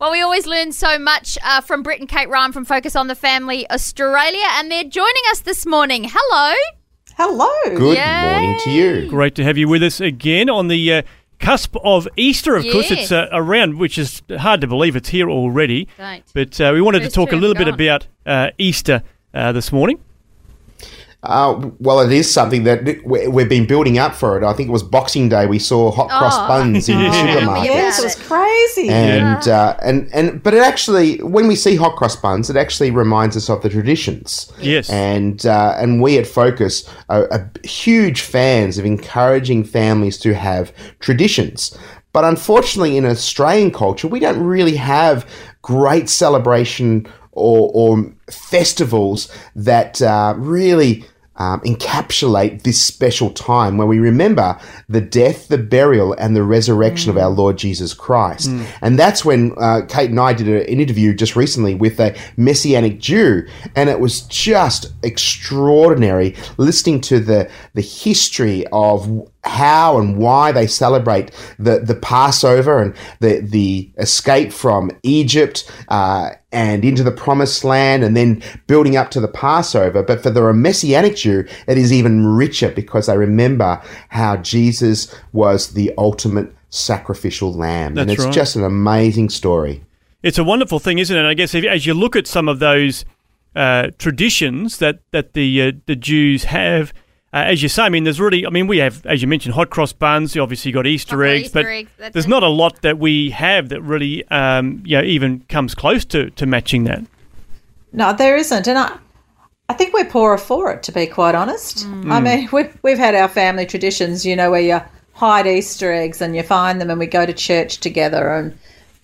Well, we always learn so much uh, from Brett and Kate Ryan from Focus on the Family Australia, and they're joining us this morning. Hello. Hello. Good Yay. morning to you. Great to have you with us again on the uh, cusp of Easter. Of course, Yes. it's uh, around, which is hard to believe it's here already. Don't. But uh, we wanted First to talk a term little bit gone. about uh, Easter uh, this morning. Uh, well, it is something that we- we've been building up for it. I think it was Boxing Day. We saw hot cross Oh. buns in Yeah. supermarkets. Yes, it was crazy. And uh, and and but it actually, when we see hot cross buns, it actually reminds us of the traditions. Yes. And uh, and we at Focus are, are huge fans of encouraging families to have traditions. But unfortunately, in Australian culture, we don't really have great celebration or, or festivals that uh, really um, encapsulate this special time where we remember the death, the burial, and the resurrection of our Lord Jesus Christ. And that's when uh, Kate and I did a- an interview just recently with a Messianic Jew, and it was just extraordinary listening to the the history of how and why they celebrate the, the Passover and the, the escape from Egypt uh, and into the promised land and then building up to the Passover. But for the Messianic Jew, it is even richer because they remember how Jesus was the ultimate sacrificial lamb. and it's right. just an amazing story. It's a wonderful thing, isn't it? I guess if, as you look at some of those uh, traditions that that the uh, the Jews have, uh, as you say, I mean, there's really, I mean, we have, as you mentioned, hot cross buns. You obviously got Easter Couple eggs, Easter but eggs, there's it. not a lot that we have that really, um, you know, even comes close to to matching that. no, there isn't, and I, I think we're poorer for it. To be quite honest, I mean, we've we've had our family traditions, you know, where you hide Easter eggs and you find them, and we go to church together, and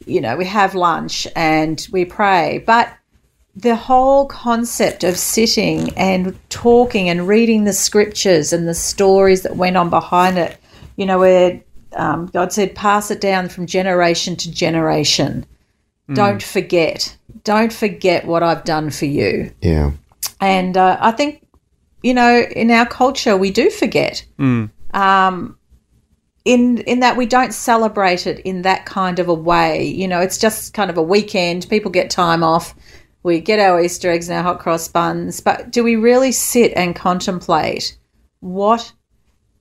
you know, we have lunch and we pray, but. The whole concept of sitting and talking and reading the scriptures and the stories that went on behind it, you know, where um, God said, pass it down from generation to generation. Don't forget. Don't forget what I've done for you. Yeah. And uh, I think, you know, in our culture, we do forget. Um, in in that we don't celebrate it in that kind of a way. You know, it's just kind of a weekend. People get time off. We get our Easter eggs and our hot cross buns. But do we really sit and contemplate what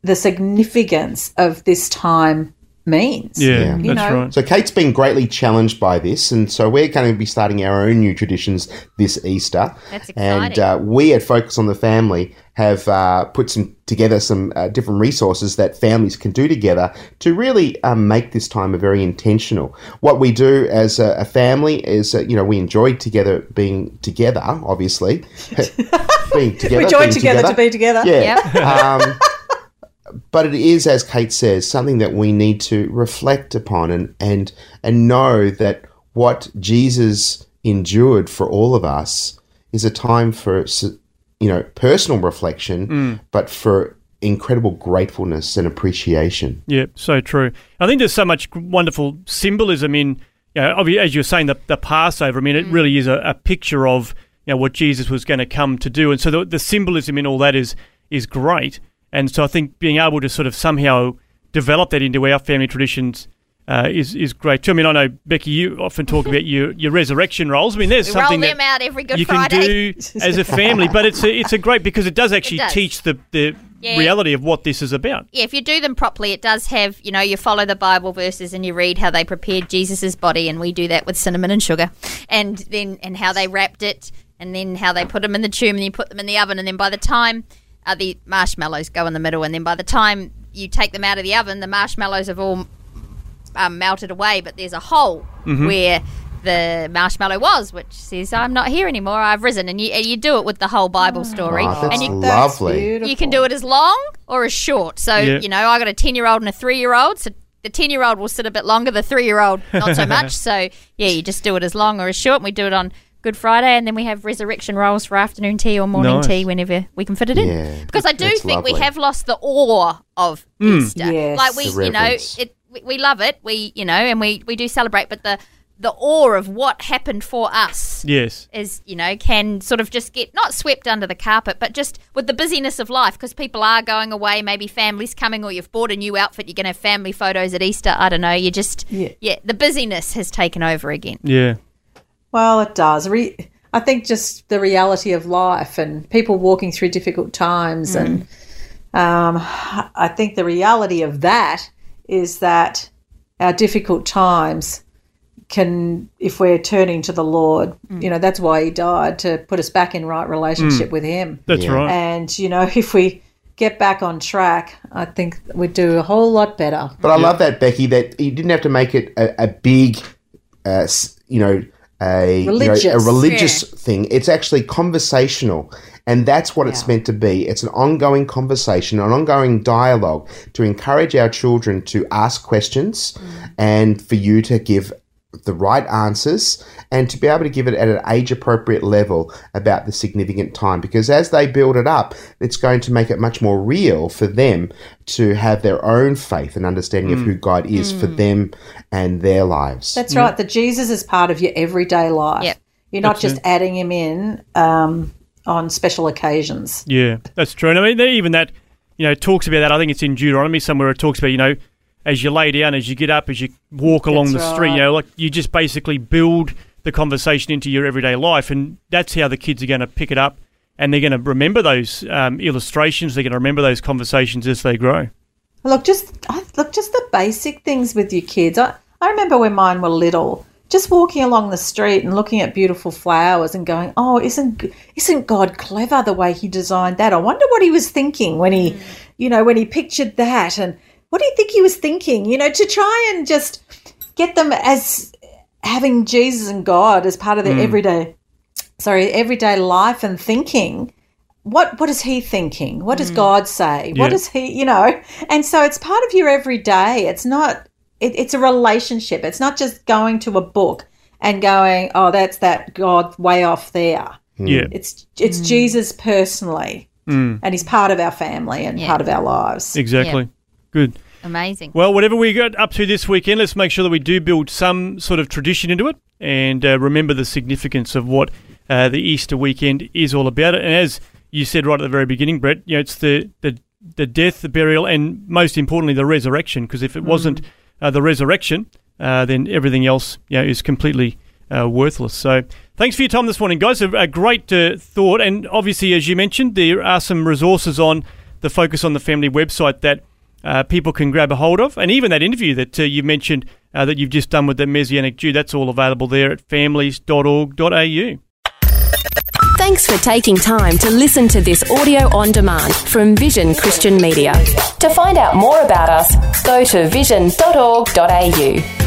the significance of this time means? Yeah, You that's know, right. So Kate's been greatly challenged by this, and so we're going to be starting our own new traditions this Easter. That's And exciting. uh, we at Focus on the Family have uh, put some together some uh, different resources that families can do together to really um, make this time a very intentional. What we do as a, a family is, uh, you know, we enjoy together being together. Obviously, being together. we join being together, to be together. Yeah. Yep. um, but it is, as Kate says, something that we need to reflect upon and and and know that what Jesus endured for all of us is a time for you know personal reflection, mm. but for incredible gratefulness and appreciation. Yeah, so true. I think there's so much wonderful symbolism in, you know, as you were saying, the, the Passover. I mean, it mm. really is a, a picture of you know what Jesus was going to come to do, and so the, the symbolism in all that is is great. And so I think being able to sort of somehow develop that into our family traditions uh, is is great too. I mean, I know Becky, you often talk about your, your resurrection rolls. I mean, there's We roll something them that out every Good you Friday. can do as a family, but it's a, it's a great because it does actually does. teach the the Yeah. reality of what this is about. yeah, if you do them properly, it does have, you know, you follow the Bible verses and you read how they prepared Jesus' body, and we do that with cinnamon and sugar, and then and how they wrapped it, and then how they put them in the tomb, and you put them in the oven, and then by the time uh, the marshmallows go in the middle, and then by the time you take them out of the oven, the marshmallows have all um, melted away, but there's a hole Mm-hmm. where the marshmallow was, which says, "I'm not here anymore. I've risen." And you you do it with the whole Bible story, Oh, that's and you lovely. beautiful. you can do it as long or as short. So Yeah. you know, I got a ten year old and a three year old, so the ten year old will sit a bit longer, the three year old not so much. so yeah, you just do it as long or as short. And we do it on Good Friday, and then we have resurrection rolls for afternoon tea or morning Nice. tea whenever we can fit it in. Yeah, because I do that's think we have lost the awe of hmm. Easter. Yes. Like we, The you know, it we, we love it. We, you know, and we we do celebrate, but the the awe of what happened for us Yes. is you know can sort of just get not swept under the carpet but just with the busyness of life because people are going away maybe families coming or you've bought a new outfit you're going to have family photos at easter i don't know you just Yeah. yeah the busyness has taken over again Yeah. Well, it does. Re- I think just the reality of life and people walking through difficult times, and um, I think the reality of that is that our difficult times can, if we're turning to the Lord, you know, that's why He died to put us back in right relationship with Him. That's Yeah. right. And you know, if we get back on track, I think we'd do a whole lot better. But I love that Becky that you didn't have to make it a, a big, uh, you know, a you know, a Religious. religious thing. It's actually conversational, and that's what it's meant to be. It's an ongoing conversation, an ongoing dialogue to encourage our children to ask questions, mm. and for you to give the right answers and to be able to give it at an age appropriate level about the significant time because as they build it up it's going to make it much more real for them to have their own faith and understanding of who God is for them and their lives. That's right. That Jesus is part of your everyday life. Yep. You're not That's just it. adding him in um, on special occasions. Yeah, that's true. And I mean, even that, you know, talks about that. I think it's in Deuteronomy somewhere. It talks about, you know, as you lay down, as you get up, as you walk along That's the street, you know, like you just basically build the conversation into your everyday life. And that's how the kids are going to pick it up and they're going to remember those um, illustrations. They're going to remember those conversations as they grow. Look, just I- look, just the basic things with your kids. I, I remember when mine were little, just walking along the street and looking at beautiful flowers and going, "Oh, isn't isn't God clever the way He designed that? I wonder what He was thinking when He, you know, when He pictured that, and what do you think He was thinking? You know, to try and just get them as having Jesus and God as part of their hmm. everyday, sorry, everyday life and thinking what what is he thinking? What does hmm. God say? What does he, you know? And so it's part of your everyday. It's not. It, it's a relationship. It's not just going to a book and going, oh, that's that God way off there. Hmm. Yeah. It's it's Jesus personally, Mm, and he's part of our family and Yeah. part of our lives. exactly. Good. amazing Well, whatever we got up to this weekend, let's make sure that we do build some sort of tradition into it and uh, remember the significance of what uh, the Easter weekend is all about. And as you said right at the very beginning, Brett, you know, it's the, the, the death, the burial, and most importantly, the resurrection. Because if it wasn't uh, the resurrection, uh, then everything else you know, is completely uh, worthless. So thanks for your time this morning, guys. A, a great uh, thought. And obviously, as you mentioned, there are some resources on the Focus on the Family website that uh, people can grab a hold of. And even that interview that uh, you mentioned uh, that you've just done with the Messianic Jew, that's all available there at families.org.au. Thanks for taking time to listen to this audio on demand from Vision Christian Media. To find out more about us, go to vision.org.au.